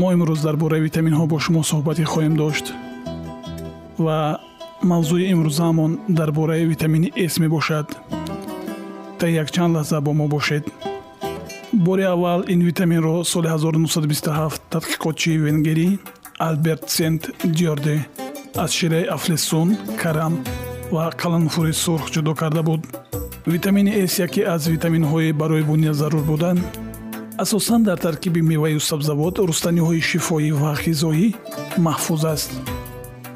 мо имрӯз дар бораи витаминҳо бо шумо суҳбате хоҳем дошт ва мавзӯи имрӯзаамон дар бораи витамини с мебошад. Та якчанд лаҳза бо мо бошед. Бори аввал ин витаминро соли 1927 тадқиқотчии венгерӣ алберт сент диорде аз шираи афлесун карам ва қаланфури сурх ҷудо карда буд. Витамини с яке аз витаминҳои барои буня зарур буданд асосан дар таркиби меваю сабзавот рустаниҳои шифоӣ ва ғизоӣ маҳфуз аст.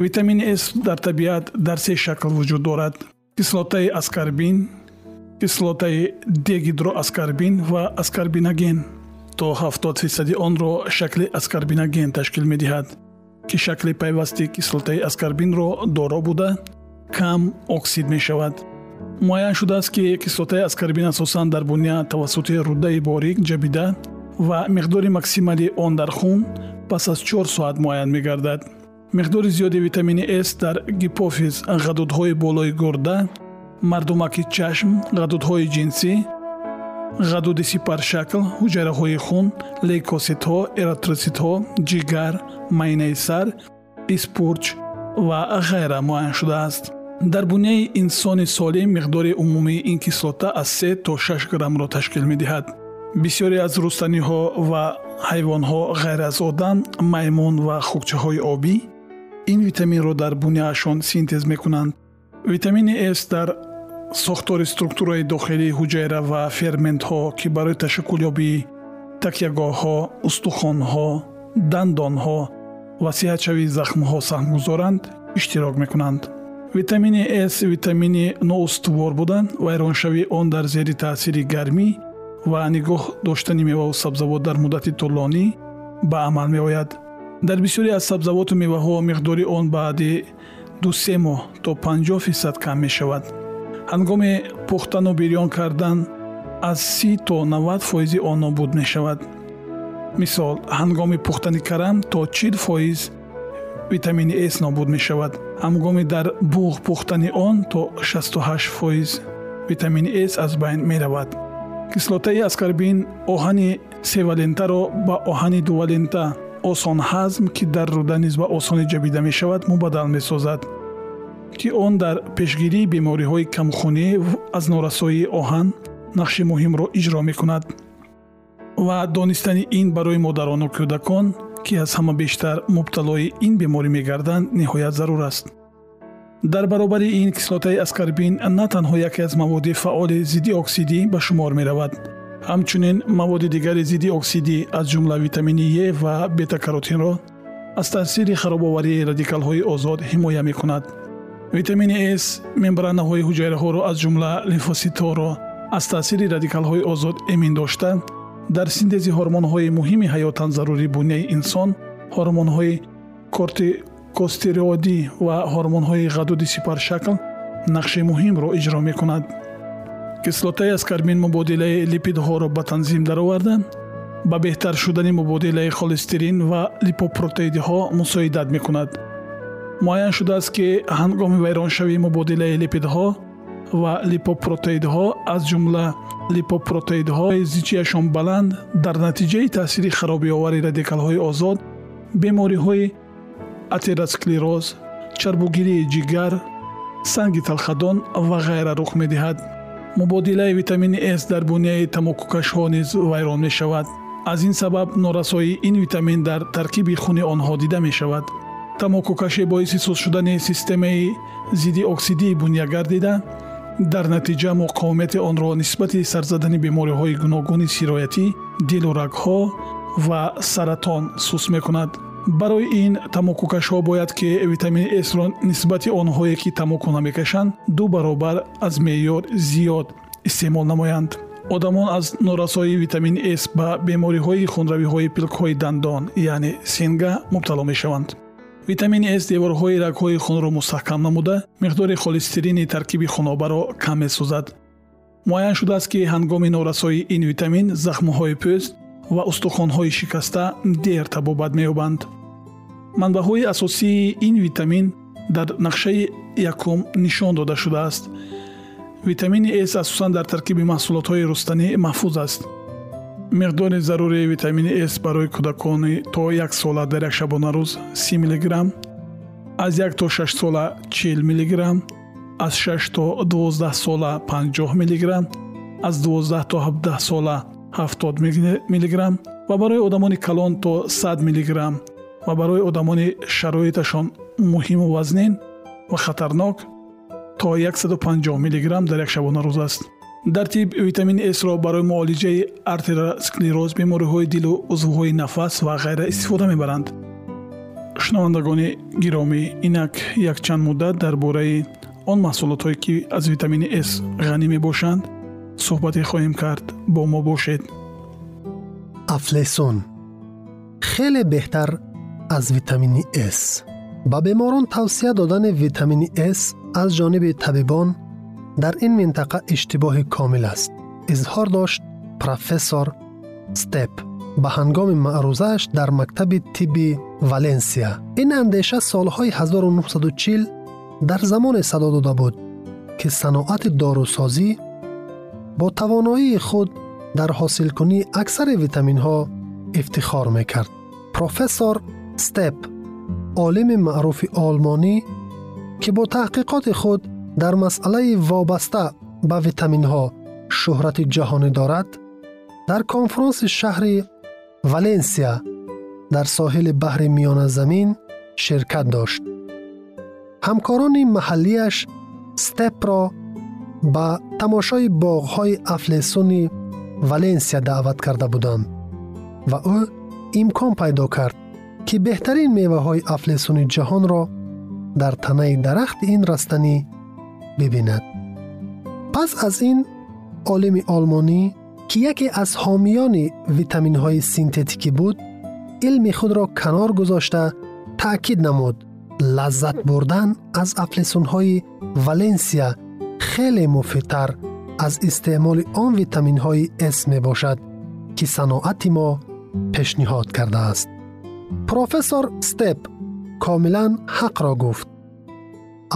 Витамини с дар табиат дар се шакл вуҷуд дорад. Кислотаи аскарбин кислотаи дегидроаскарбин ва аскарбинаген. То 70 фисади онро шакли аскарбинаген ташкил медиҳад ки шакли пайвасти кислотаи аскарбинро доро буда кам оксид мешавад муайян шудааст ки кислотаи аскарбин асосан дар буня тавассути руддаи борик ҷабида ва миқдори максималии он дар хун пас аз чор соат муайян мегардад. Миқдори зиёди витамини с дар гипофиз ғадудҳои болои гурда мардумаки чашм ғадудҳои ҷинсӣ ғадуди сипаршакл ҳуҷайраҳои хун лейкоситҳо эротроситҳо ҷигар майнаи сар испурч ва ғайра муайян шудааст дар буняи инсони солим миқдори умумии ин кислота аз се то шаш граммро ташкил медиҳад. Бисёре аз рустаниҳо ва ҳайвонҳо ғайр аз одам маймун ва хукчаҳои обӣ ин витаминро дар буняашон синтез мекунанд. Витамини с дар сохтори структураи дохилии ҳуҷайра ва ферментҳо ки барои ташаккулёбии такягоҳҳо устухонҳо дандонҳо ва сиҳатшавии захмҳо саҳмгузоранд иштирок мекунанд витамини с витамини ноустувор буда вайроншавии он дар зери таъсири гармӣ ва нигоҳ доштани меваву сабзавот дар муддати тӯлонӣ ба амал меояд. Дар бисёре аз сабзавоту меваҳо миқдори он баъди дусе моҳ то 50 фисад кам мешавад. Ҳангоми пухтану бирён кардан аз си то 90 фоизи он нобуд мешавад. Мисол ҳангоми пухтани карам то чил фоиз витамини с нобуд мешавад. Ҳангоми дар буғ пухтани он то 68 фоиз витамини с аз байн меравад. Кислотаи аскарбин оҳани севалентаро ба оҳани дувалента осон ҳазм ки дар руда низ ба осонӣ ҷабида мешавад мубаддал месозад. Ки он дар пешгирии бемориҳои камхунӣ аз норасоии оҳан нақши муҳимро иҷро мекунад. Ва донистани ин барои модарону кӯдакон ки аз ҳама бештар мубталои ин беморӣ мегарданд ниҳоят зарур аст. Дар баробари ин кислотаи аскарбин на танҳо яке аз маводи фаъоли зидди оксидӣ ба шумор меравад. Ҳамчунин маводи дигари зидди оксидӣ аз ҷумла витамини е ва бетакаротинро аз таъсири харобоварии радикалҳои озод ҳимоя мекунад. Витамини с мембранаҳои ҳуҷайраҳоро аз ҷумла лимфоситҳоро аз таъсири радикалҳои озод эмин дошта дар синтези ҳормонҳои муҳими ҳаётан зарурии буняи инсон ҳормонҳои кортикостероидӣ ва ҳормонҳои ғадуди сипаршакл нақши муҳимро иҷро мекунад. Кислотаи аскарбин мубодилаи липидҳоро ба танзим дароварда ба беҳтар шудани мубодилаи холестерин ва липопротеидҳо мусоидат мекунад. Муайян шудааст ки ҳангоми вайроншавии мубодилаи липидҳо ва липопротеидҳо аз ҷумла липопротеидҳои зичияшон баланд дар натиҷаи таъсири харобиовари радикалҳои озод бемориҳои атеросклероз чарбугирии ҷигар санги талхадон ва ғайра рух медиҳад. Мубодилаи витамини с дар буняи тамокукашҳо низ вайрон мешавад. Аз ин сабаб норасоии ин витамин дар таркиби хуни онҳо дида мешавад. Тамокукашӣ боиси суст шудани системаи зидди оксидии буня гардида дар натиҷа муқовимати онро нисбати сарзадани бемориҳои гуногуни сироятӣ дилу рагҳо ва саратон суст мекунад. Барои ин тамокукашҳо бояд ки витамини сро нисбати онҳое ки тамоку намекашанд ду баробар аз меъёр зиёд истеъмол намоянд. Одамон аз норасоии витамини с ба бемориҳои хунравиҳои пилкҳои дандон яъне синга мубтало мешаванд витамини с деворҳои рагҳои хунро мустаҳкам намуда миқдори холестерини таркиби хунобаро кам месозад. Муайян шудааст ки ҳангоми норасоии ин витамин захмҳои пӯст ва устухонҳои шикаста дер табобат меёбанд. Манбаъҳои асосии ин витамин дар нақшаи якум нишон дода шудааст. Витамини с асосан дар таркиби маҳсулотҳои рустанӣ маҳфуз аст миқдори зарурии витамини с барои кӯдакони то як сола дар як шабонарӯз 30 мг аз як то шаш сола 40 мг аз шаш то дувоздаҳ сола 50 мг аз дувоздаҳ то ҳабдаҳ сола 70 мг ва барои одамони калон то 100 мг ва барои одамони шароиташон муҳиму вазнин ва хатарнок то 150 мг дар як шабонарӯз аст дар тиб витамини сро барои муолиҷаи артеросклероз бемориҳои дилу узвҳои нафас ва ғайра истифода мебаранд. Шунавандагони гиромӣ инак якчанд муддат дар бораи он маҳсулотҳое ки аз витамини с ғанӣ мебошанд суҳбате хоҳем кард бо мо бошед. Афлесон. Хеле беҳтар аз витамини с. Ба беморон тавсия додани витамини с аз ҷониби табибон дар ин минтақа иштибоҳи комил аст изҳор дошт профессор степ ба ҳангоми маърузааш дар мактаби тибби валенсия ин андеша солҳои 1940 дар замоне садо дода буд ки саноати дорусозӣ бо тавоноии худ дар ҳосилкунии аксари витаминҳо ифтихор мекард профессор степ олими маъруфи олмонӣ ки бо таҳқиқоти худ дар масъалаи вобаста ба витаминҳо шӯҳрати ҷаҳонӣ дорад дар конфронси шаҳри валенсия дар соҳили баҳри миёназамин ширкат дошт. Ҳамкорони маҳаллияш степро ба тамошои боғҳои афлесуни валенсия даъват карда буданд ва ӯ имкон пайдо кард ки беҳтарин меваҳои афлесуни ҷаҳонро дар танаи дарахти ин растанӣ бибинад пас аз ин олими олмонӣ ки яке аз ҳомиёни витаминҳои синтетикӣ буд илми худро канор гузошта таъкид намуд лаззат бурдан аз афлесунҳои валенсия хеле муфидтар аз истеъмоли он витаминҳои с мебошад ки саноати мо пешниҳод кардааст профессор степ комилан ҳақро гуфт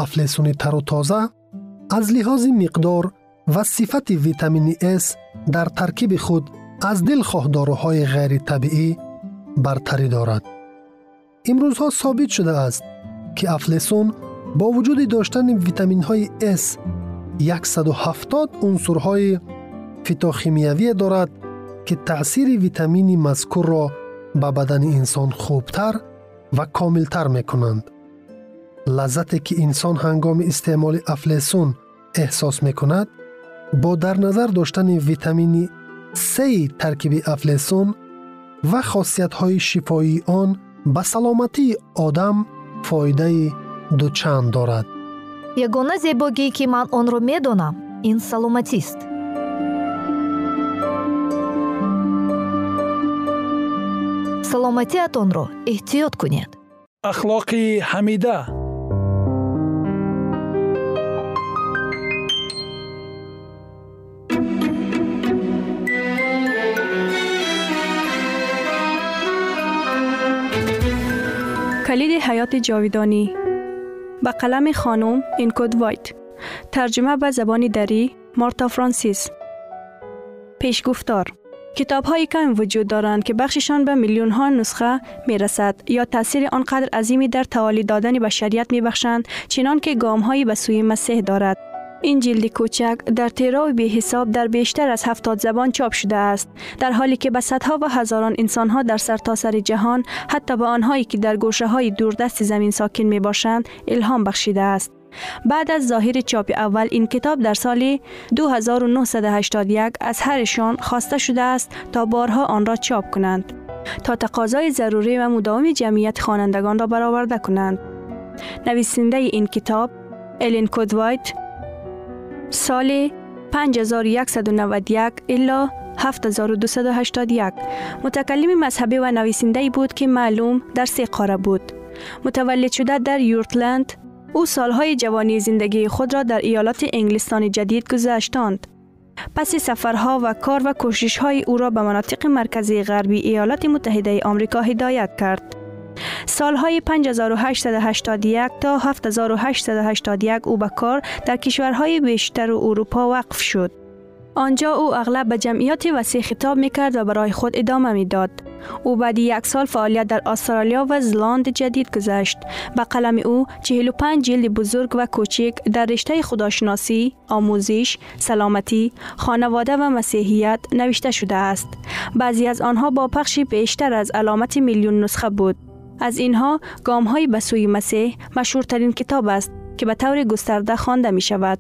афлесуни тару тоза аз лиҳози миқдор ва сифати витамини с дар таркиби худ аз дилхоҳдоруҳои ғайритабиӣ бартарӣ дорад имрӯзҳо собит шудааст ки афлесун бо вуҷуди доштани витаминҳои с 170 унсурҳои фитохимиявие дорад ки таъсири витамини мазкурро ба бадани инсон хубтар ва комилтар мекунанд лаззате ки инсон ҳангоми истеъмоли афлесун эҳсос мекунад бо дар назар доштани витамини сеи таркиби афлесун ва хосиятҳои шифоии он ба саломатии одам фоидаи дучанд дорад. Ягона зебогӣ ки ман онро медонам ин саломатист. Саломатиатонро эҳтиёт кунед. Ахлоқи ҳамида کلید حیات جاویدانی. به قلم خانم اینکود وایت. ترجمه به زبان دری مارتا فرانسیس. پیشگفتار کتاب های کم وجود دارند که بخششان به میلیون ها نسخه می رسد یا تاثیر آنقدر عظیمی در توالی دادن بشریت می بخشند چنان که گام هایی به سوی مسیح دارد. این جلد کوچک در تیرا و به حساب در بیشتر از هفتاد زبان چاپ شده است. در حالی که به صدها و هزاران انسان ها در سرتاسر سر جهان حتی به آنهایی که در گوشه های دوردست زمین ساکن می باشند الهام بخشیده است. بعد از ظاهر چاپ اول این کتاب در سال 2981 از هرشان خواسته شده است تا بارها آن را چاپ کنند تا تقاضای ضروری و مداوم جمعیت خوانندگان را برآورده کنند. نویسنده این کتاب الین کودوایت سال 5191 الا 7281 متکلم مذهبی و نویسنده بود که معلوم در سه قاره بود متولد شده در یورتلند او سالهای جوانی زندگی خود را در ایالات انگلستان جدید گذشتاند. پس سفرها و کار و کوشش های او را به مناطق مرکزی غربی ایالات متحده آمریکا هدایت کرد. سالهای 5881 تا 7881 او به کار در کشورهای بیشتر اروپا وقف شد. آنجا او اغلب به جمعیت وسیع خطاب می کرد و برای خود ادامه می داد. او بعد یک سال فعالیت در استرالیا و زلاند جدید گذشت. به قلم او 45 جلد بزرگ و کوچک در رشته خداشناسی، آموزش، سلامتی، خانواده و مسیحیت نوشته شده است. بعضی از آنها با پخشی بیشتر از علامت میلیون نسخه بود. از اینها گام های به سوی مسیح مشهورترین کتاب است که به طور گسترده خوانده می شود.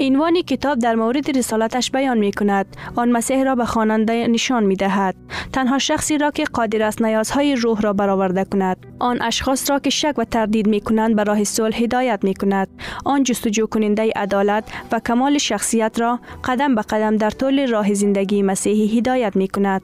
عنوان کتاب در مورد رسالتش بیان می کند. آن مسیح را به خواننده نشان می دهد. تنها شخصی را که قادر است نیازهای روح را برآورده کند. آن اشخاص را که شک و تردید می کنند به راه صلح هدایت می کند. آن جستجو کننده عدالت و کمال شخصیت را قدم به قدم در طول راه زندگی مسیحی هدایت می کند.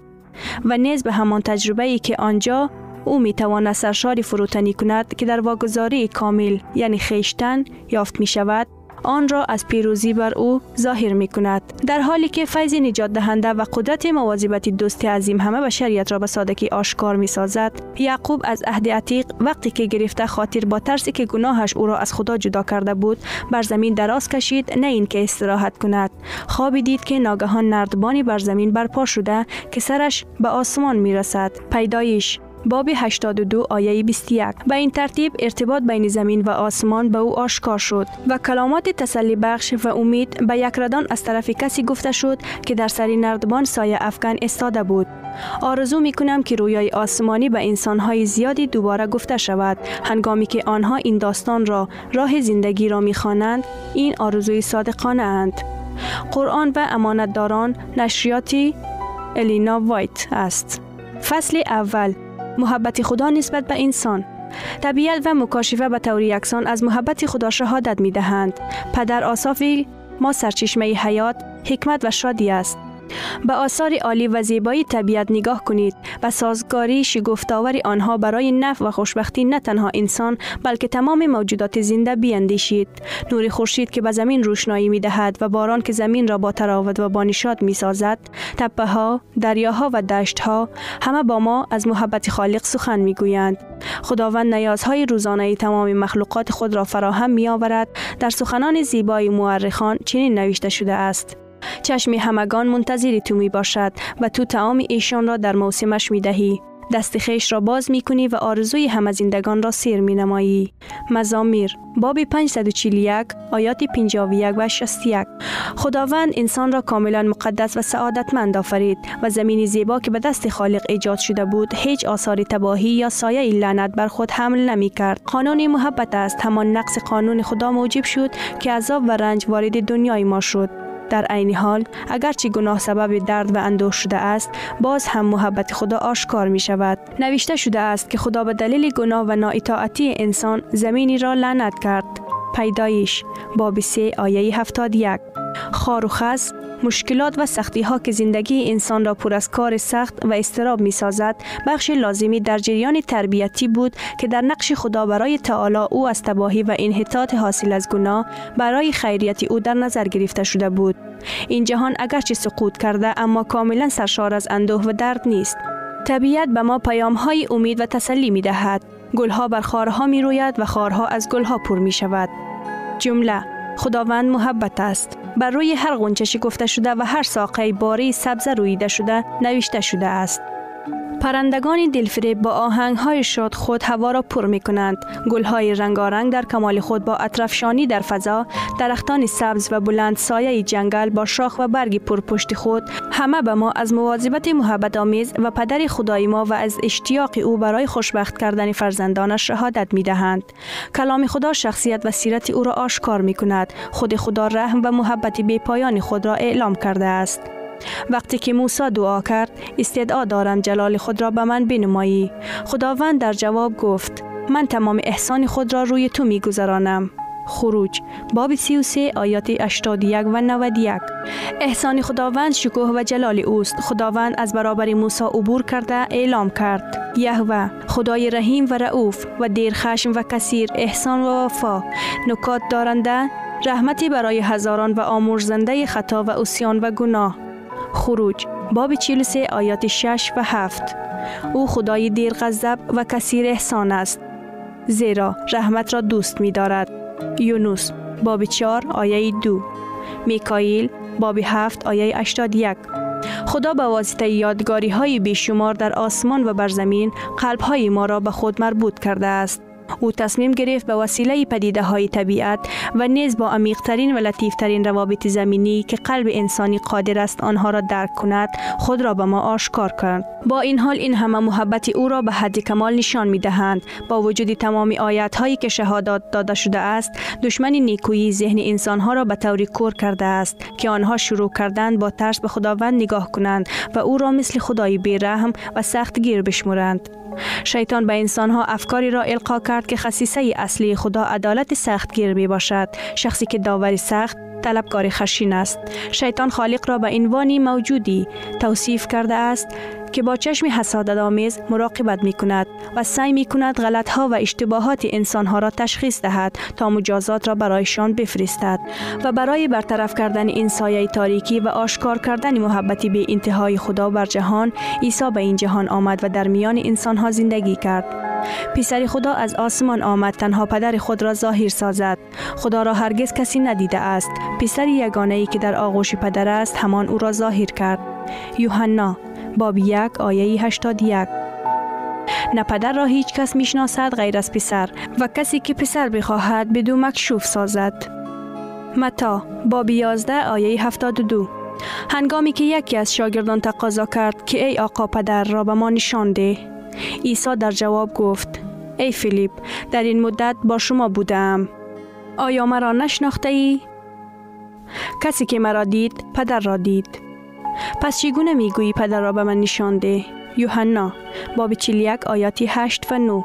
و نیز به همان تجربه ای که آنجا او می تواند سرشاری فروتنی کند که در واگذاری کامل یعنی خیشتن یافت می شود آن را از پیروزی بر او ظاهر می کند در حالی که فیض نجات دهنده و قدرت مواظبت دوست عظیم همه بشریت را به سادگی آشکار می سازد یعقوب از عهد عتیق وقتی که گرفته خاطر با ترسی که گناهش او را از خدا جدا کرده بود بر زمین دراز کشید نه اینکه استراحت کند. خوابی دید که ناگهان نردبانی بر زمین برپا شده که سرش به آسمان می رسد پیدایش باب 82 آیه 21 به این ترتیب ارتباط بین زمین و آسمان به او آشکار شد و کلامات تسلی بخش و امید به یک ردان از طرف کسی گفته شد که در سری نردبان سایه افکن استاده بود. آرزو می کنم که رویای آسمانی به انسانهای زیادی دوباره گفته شود. هنگامی که آنها این داستان را راه زندگی را می خوانند این آرزوی صادقانه اند. قرآن و امانتداران نشریاتی الینا وایت است. فصل اول. محبت خدا نسبت به انسان طبیعت و مکاشفه به طور یکسان از محبت خدا شهادت می دهند. پدر آصافی ما سرچشمه حیات، حکمت و شادی است. به آثار عالی و زیبایی طبیعت نگاه کنید و سازگاری شگفتآور آنها برای نفع و خوشبختی نه تنها انسان بلکه تمام موجودات زنده بیاندیشید. نور خورشید که به زمین روشنایی می دهد و باران که زمین را با تراوت و با نشاط می سازد تپه ها دریاها و دشت ها همه با ما از محبت خالق سخن می گویند خداوند نیازهای روزانه تمام مخلوقات خود را فراهم می آورد در سخنان زیبای مورخان چنین نوشته شده است چشم همگان منتظر تو می باشد و تو تعام ایشان را در موسمش می دهی. دست خیش را باز می کنی و آرزوی همه زندگان را سیر می نمایی. مزامیر باب 541 آیات 51 و 61 خداوند انسان را کاملا مقدس و سعادتمند آفرید و زمینی زیبا که به دست خالق ایجاد شده بود هیچ آثار تباهی یا سایه لعنت بر خود حمل نمی کرد. قانون محبت است همان نقص قانون خدا موجب شد که عذاب و رنج وارد دنیای ما شد. در عین حال اگرچه گناه سبب درد و اندوه شده است باز هم محبت خدا آشکار می شود نوشته شده است که خدا به دلیل گناه و نااطاعتی انسان زمینی را لعنت کرد. پیدایش باب 3 آیه 71 خار و خز مشکلات و سختی ها که زندگی انسان را پر از کار سخت و استراب می سازد بخش لازمی در جریان تربیتی بود که در نقش خدا برای تعالی او از تباهی و انحطاط حاصل از گناه برای خیریت او در نظر گرفته شده بود. این جهان اگرچه سقوط کرده اما کاملا سرشار از اندوه و درد نیست. طبیعت به ما پیام های امید و تسلی می دهد گلها بر خارها می روید و خارها از گلها پر می شود. جمله خداوند محبت است. بر روی هر غنچه گفته شده و هر ساقه باری سبز رویده شده نوشته شده است. پرندگان دلفریب با آهنگ های شاد خود هوا را پر می کنند. گل های رنگارنگ در کمال خود با اطرفشانی در فضا، درختان سبز و بلند سایه جنگل با شاخ و برگ پرپشت خود همه به ما از مواظبت محبت آمیز و پدر خدای ما و از اشتیاق او برای خوشبخت کردن فرزندانش شهادت می دهند. کلام خدا شخصیت و سیرت او را آشکار می کند. خود خدا رحم و محبت بی پایان خود را اعلام کرده است. وقتی که موسی دعا کرد استدعا دارم جلال خود را به من بنمایی. خداوند در جواب گفت من تمام احسان خود را روی تو می گذرانم خروج باب 33 آیات 81 و 91 احسان خداوند شکوه و جلال اوست. خداوند از برابر موسی عبور کرده اعلام کرد. یهوه خدای رحیم و رعوف و دیر خشم و کثیر احسان و وفا. نکات دارنده رحمتی برای هزاران و آمرزنده خطا و اسیان و گناه. خروج. باب 43 آیات 6 و 7 او خدای دیر غضب و کثیر احسان است. زیرا رحمت را دوست می دارد یونس باب 4 آیه 2 میکائیل باب 7 آیه 81 خدا به واسطه یادگاری های بیشمار در آسمان و بر زمین قلب های ما را به خود مربوط کرده است. او تصمیم گرفت به وسیله پدیده های طبیعت و نیز با عمیقترین و لطیفترین روابط زمینی که قلب انسانی قادر است آنها را درک کند خود را به ما آشکار کرد. با این حال این همه محبت او را به حد کمال نشان می دهند با وجود تمام آیات هایی که شهادات داده شده است دشمن نیکویی ذهن انسان ها را به طوری کور کرده است که آنها شروع کردند با ترس به خداوند نگاه کنند و او را مثل خدای بیرحم و سخت گیر بشمرند. شیطان به انسان ها افکاری را القا کرد که خصیصه اصلی خدا عدالت سختگیر می باشد شخصی که داوری سخت طلبکار خشین است. شیطان خالق را به عنوان موجودی توصیف کرده است که با چشم حسادت آمیز مراقبت می کند و سعی می کند غلط ها و اشتباهات انسان ها را تشخیص دهد تا مجازات را برایشان بفرستد و برای برطرف کردن این سایه تاریکی و آشکار کردن محبتی به انتهای خدا بر جهان عیسی به این جهان آمد و در میان انسان ها زندگی کرد. پسر خدا از آسمان آمد تنها پدر خود را ظاهر سازد. خدا را هرگز کسی ندیده است. پسر یگانه ای که در آغوش پدر است همان او را ظاهر کرد. یوحنا باب یک آیه 81 نه پدر را هیچ کس می‌شناسد غیر از پسر و کسی که پسر بخواهد بدو مکشوف سازد. متا باب 11 آیه 72 هنگامی که یکی از شاگردان تقاضا کرد که ای آقا پدر را به ما نشان ده. عیسی در جواب گفت ای فیلیپ در این مدت با شما بودم. آیا مرا نشناخته ای؟ کسی که مرا دید پدر را دید. پس چگونه می‌گویی پدر را به من نشان ده؟ یوحنا باب 41 آیاتی 8 و 9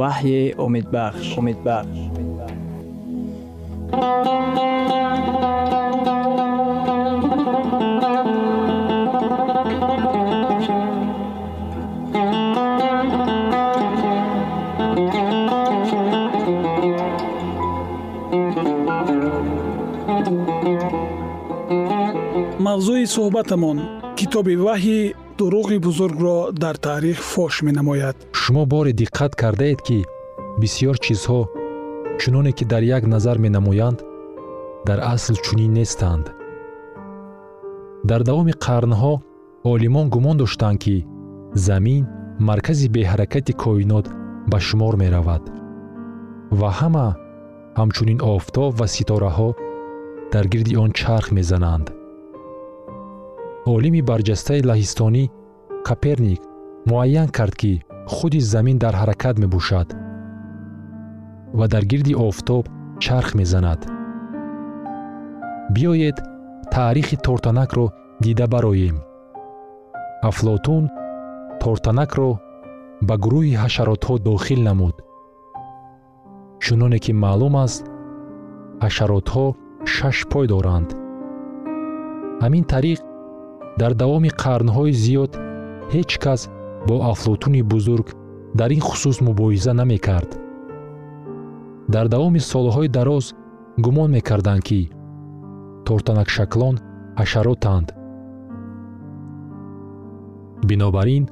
ваҳйи умедбахш умедбахш Thank you. мавзӯи суҳбатамон китоби ваҳйи дурӯғи бузургро дар таърих фош менамояд. Шумо боре диққат кардаед ки бисьёр чизҳо чуноне ки дар як назар менамоянд дар асл чунин нестанд дар давоми қарнҳо олимон гумон доштанд ки замин маркази беҳаракати коинот ба шумор меравад. Ва ҳама ҳамчунин офтоб ва ситораҳо дар гирди он чарх мезананд олими барҷастаи лаҳистонӣ каперник муайян кард ки худи замин дар ҳаракат мебошад ва дар гирди офтоб чарх мезанад. Биёед таърихи тортанакро дида бароем. Афлотун тортанакро ба гурӯҳи ҳашаротҳо дохил намуд. Чуноне ки маълум аст ҳашаротҳо шаш пой доранд. Ҳамин тариқ дар давоми қарнҳои зиёд ҳеҷ кас бо афлотуни бузург дар ин хусус мубоҳиза намекард. Дар давоми солҳои дароз гумон мекарданд ки тортанакшаклон ҳашаротанд. Бинобар ин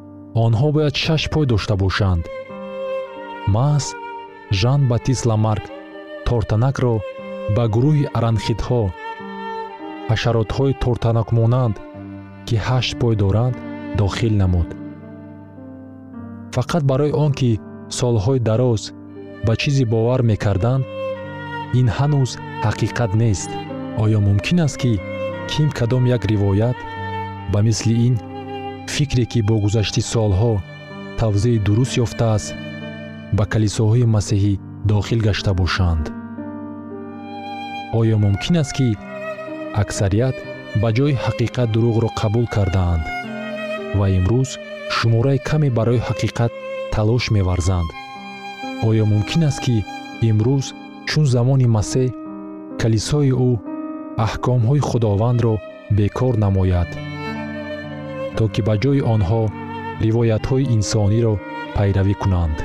онҳо бояд шаш пой дошта бошанд. Маҳз жан батист ламарк тортанакро ба гурӯҳи аранхидҳо ҳашаротҳои тортанакмонанд ки ҳашт пой доранд дохил намуд. Фақат барои он ки солҳои дароз ба чизе бовар мекарданд ин ҳанӯз ҳақиқат нест. Оё мумкин аст ки ким кадом як ривоят ба мисли ин фикре ки бо гузашти солҳо тавзеъи дуруст ёфтааст ба калисоҳои масеҳӣ дохил гашта бошанд. Оё мумкин аст ки аксарият ба ҷои ҳақиқат дурӯғро қабул кардаанд ва имрӯз шумораи каме барои ҳақиқат талош меварзанд. Оё мумкин аст ки имрӯз чун замони масеҳ калисои ӯ аҳкомҳои худовандро бекор намояд то ки ба ҷои онҳо ривоятҳои инсониро пайравӣ кунанд.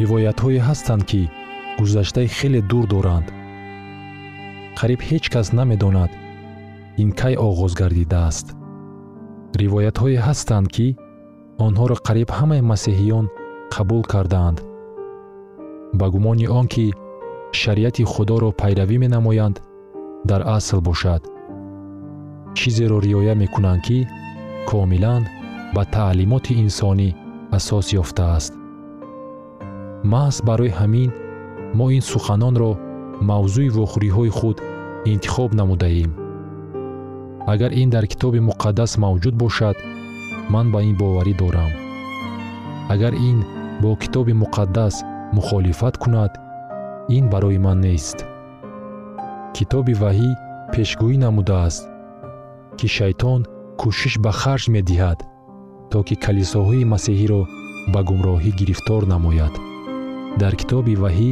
Ривоятҳое ҳастанд ки гузаштаи хеле дур доранд. Қариб ҳеҷ кас намедонад ин кай оғоз гардидааст? Ривоятҳое ҳастанд ки онҳоро қариб ҳамаи масеҳиён қабул кардаанд. Ба гумони он ки шариати худоро пайравӣ менамоянд дар асл бошад. Чизеро риоя мекунанд ки комилан ба таълимоти инсонӣ асос ёфтааст. Маҳз барои ҳамин мо ин суханонро мавзӯи вохӯриҳои худ интихоб намудаем агар ин дар китоби муқаддас мавҷуд бошад ман ба ин боварӣ дорам. Агар ин бо китоби муқаддас мухолифат кунад ин барои ман нест. Китоби ваҳӣ пешгӯӣ намудааст ки шайтон кӯшиш ба харҷ медиҳад то ки калисоҳои масеҳиро ба гумроҳӣ гирифтор намояд. Дар китоби ваҳӣ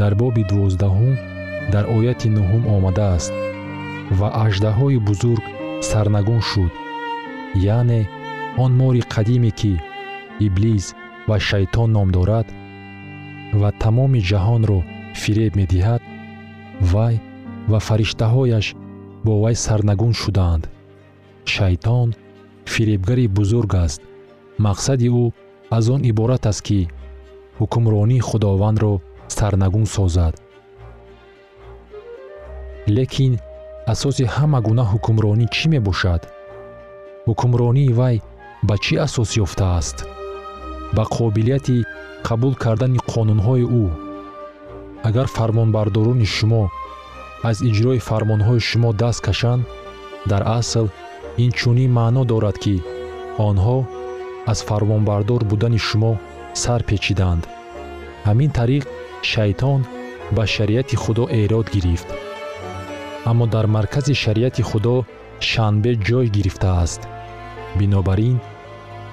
дар боби дувоздаҳум дар ояти нуҳум омадааст ва аждаҳои бузург сарнагун шуд. Яъне он мори қадиме ки иблис ва шайтон ном дорад ва тамоми ҷаҳонро фиреб медиҳад вай ва фариштаҳояш бо вай сарнагун шудаанд. Шайтон фиребгари бузург аст. Мақсади ӯ аз он иборат аст ки ҳукмронии худовандро сарнагун созад. Лекин асоси ҳама гуна ҳукмронӣ чӣ мебошад? Ҳукмронии вай ба чӣ асос ёфтааст? Ба қобилияти қабул кардани қонунҳои ӯ. Агар фармонбардорони шумо аз иҷрои фармонҳои шумо даст кашанд дар асл инчунин маъно дорад ки онҳо аз фармонбардор будани шумо сар печиданд. Ҳамин тариқ шайтон ба шариати худо эрод гирифт аммо дар маркази шариати худо шанбе ҷой гирифтааст. Бинобар ин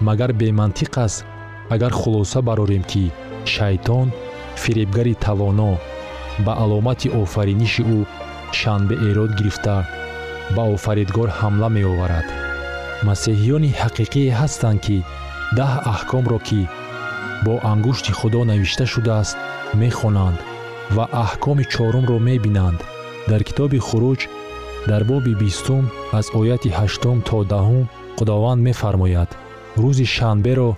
магар бемантиқ аст агар хулоса барорем ки шайтон фиребгари тавоно ба аломати офариниши ӯ шанбе эрод гирифта ба офаридгор ҳамла меоварад. Масеҳиёни ҳақиқие ҳастанд ки даҳ аҳкомро ки бо ангушти худо навишта шудааст мехонанд ва аҳкоми чорумро мебинанд дар китоби хуруҷ дар боби бистум аз ояти ҳаштум то даҳум худованд мефармояд рӯзи шанберо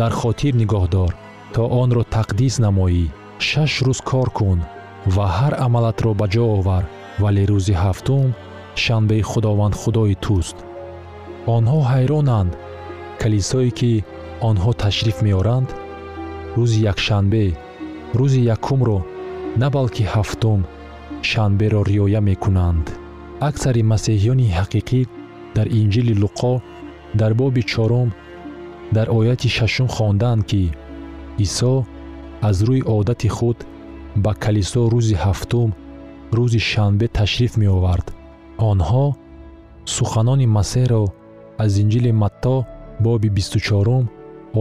дар хотир нигоҳ дор то онро тақдис намоӣ шаш рӯз кор кун ва ҳар амалатро ба ҷо овар вале рӯзи ҳафтум шанбеи худованд худои туст онҳо ҳайронанд калисое ки онҳо ташриф меоранд рӯзи якшанбе рӯзи якумро на балки ҳафтум шанберо риоя мекунанд. Аксари масеҳиёни ҳақиқӣ дар инҷили луқо дар боби чорум дар ояти шашум хондаанд ки исо аз рӯи одати худ ба калисо рӯзи ҳафтум рӯзи шанбе ташриф меовард. Онҳо суханони масеҳро аз инҷили матто боби бисту чорум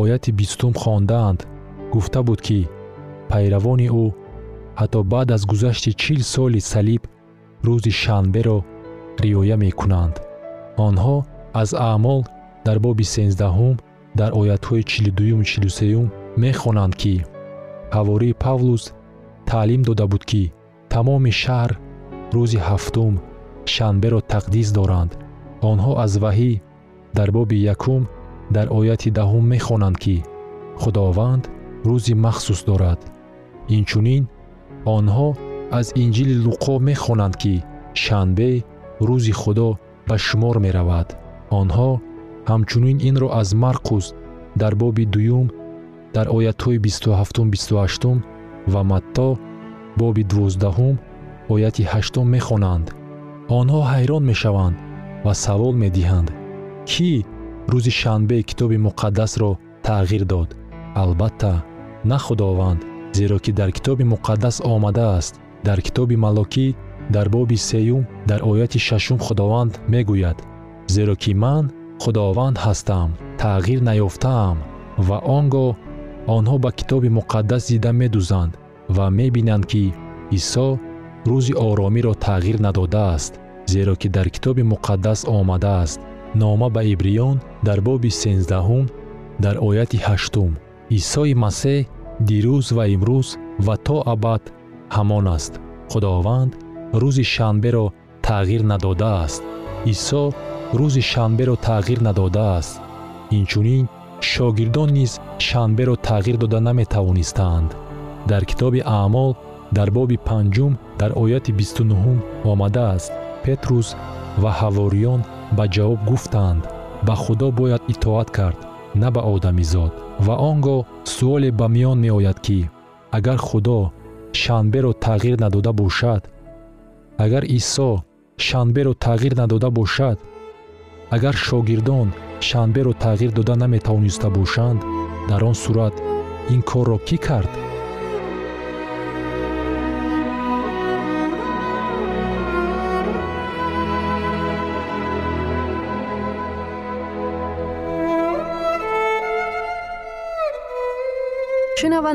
ояти бистум хондаанд. Гуфта буд ки пайравони ӯ ҳатто баъд аз гузашти чил соли салиб рӯзи шанберо риоя мекунанд. Онҳо аз аъмол дар боби сенздаҳум дар оятҳои чилудуюму чилусеюм мехонанд ки ҳавории павлус таълим дода буд ки тамоми шаҳр рӯзи ҳафтум шанберо тақдис доранд. Онҳо аз ваҳӣ дар боби якум дар ояти даҳум мехонанд ки худованд рӯзи махсус дорад. Инчунин онҳо аз инҷили луқо мехонанд ки шанбе рӯзи худо ба шумор меравад. Онҳо ҳамчунин инро аз марқус дар боби дуюм дар оятҳои бисту ҳафтум бисту ҳаштум ва матто боби дувоздаҳум ояти ҳаштум мехонанд. Онҳо ҳайрон мешаванд ва савол медиҳанд кӣ рӯзи шанбе китоби муқаддасро тағйир дод? Албатта на худованд зеро ки дар китоби муқаддас омадааст дар китоби малокӣ дар боби сеюм дар ояти шашум худованд мегӯяд. Зеро ки ман худованд ҳастам тағйир наёфтаам ва он гоҳ онҳо ба китоби муқаддас дида медӯзанд ва мебинанд ки исо рӯзи оромиро тағйир надодааст зеро ки дар китоби муқаддас омадааст нома ба ибриён дар боби сенздаҳум дар ояти ҳаштум. Исои масеҳ дирӯз ва имрӯз ва то абад ҳамон аст. Худованд рӯзи шанберо тағйир надодааст. Исо рӯзи шанберо тағйир надодааст. Инчунин шогирдон низ шанберо тағйир дода наметавонистаанд. Дар китоби аъмол дар боби панҷум дар ояти бисту нуҳум омадааст. Петрус ва ҳавориён ба ҷавоб гуфтанд ба худо бояд итоат кард на ба одамизод ва он гоҳ суоле ба миён меояд ки агар худо шанберо тағйир надода бошад агар исо шанберо тағйир надода бошад агар шогирдон шанберо тағйир дода наметавониста бошанд дар он сурат ин корро кӣ кард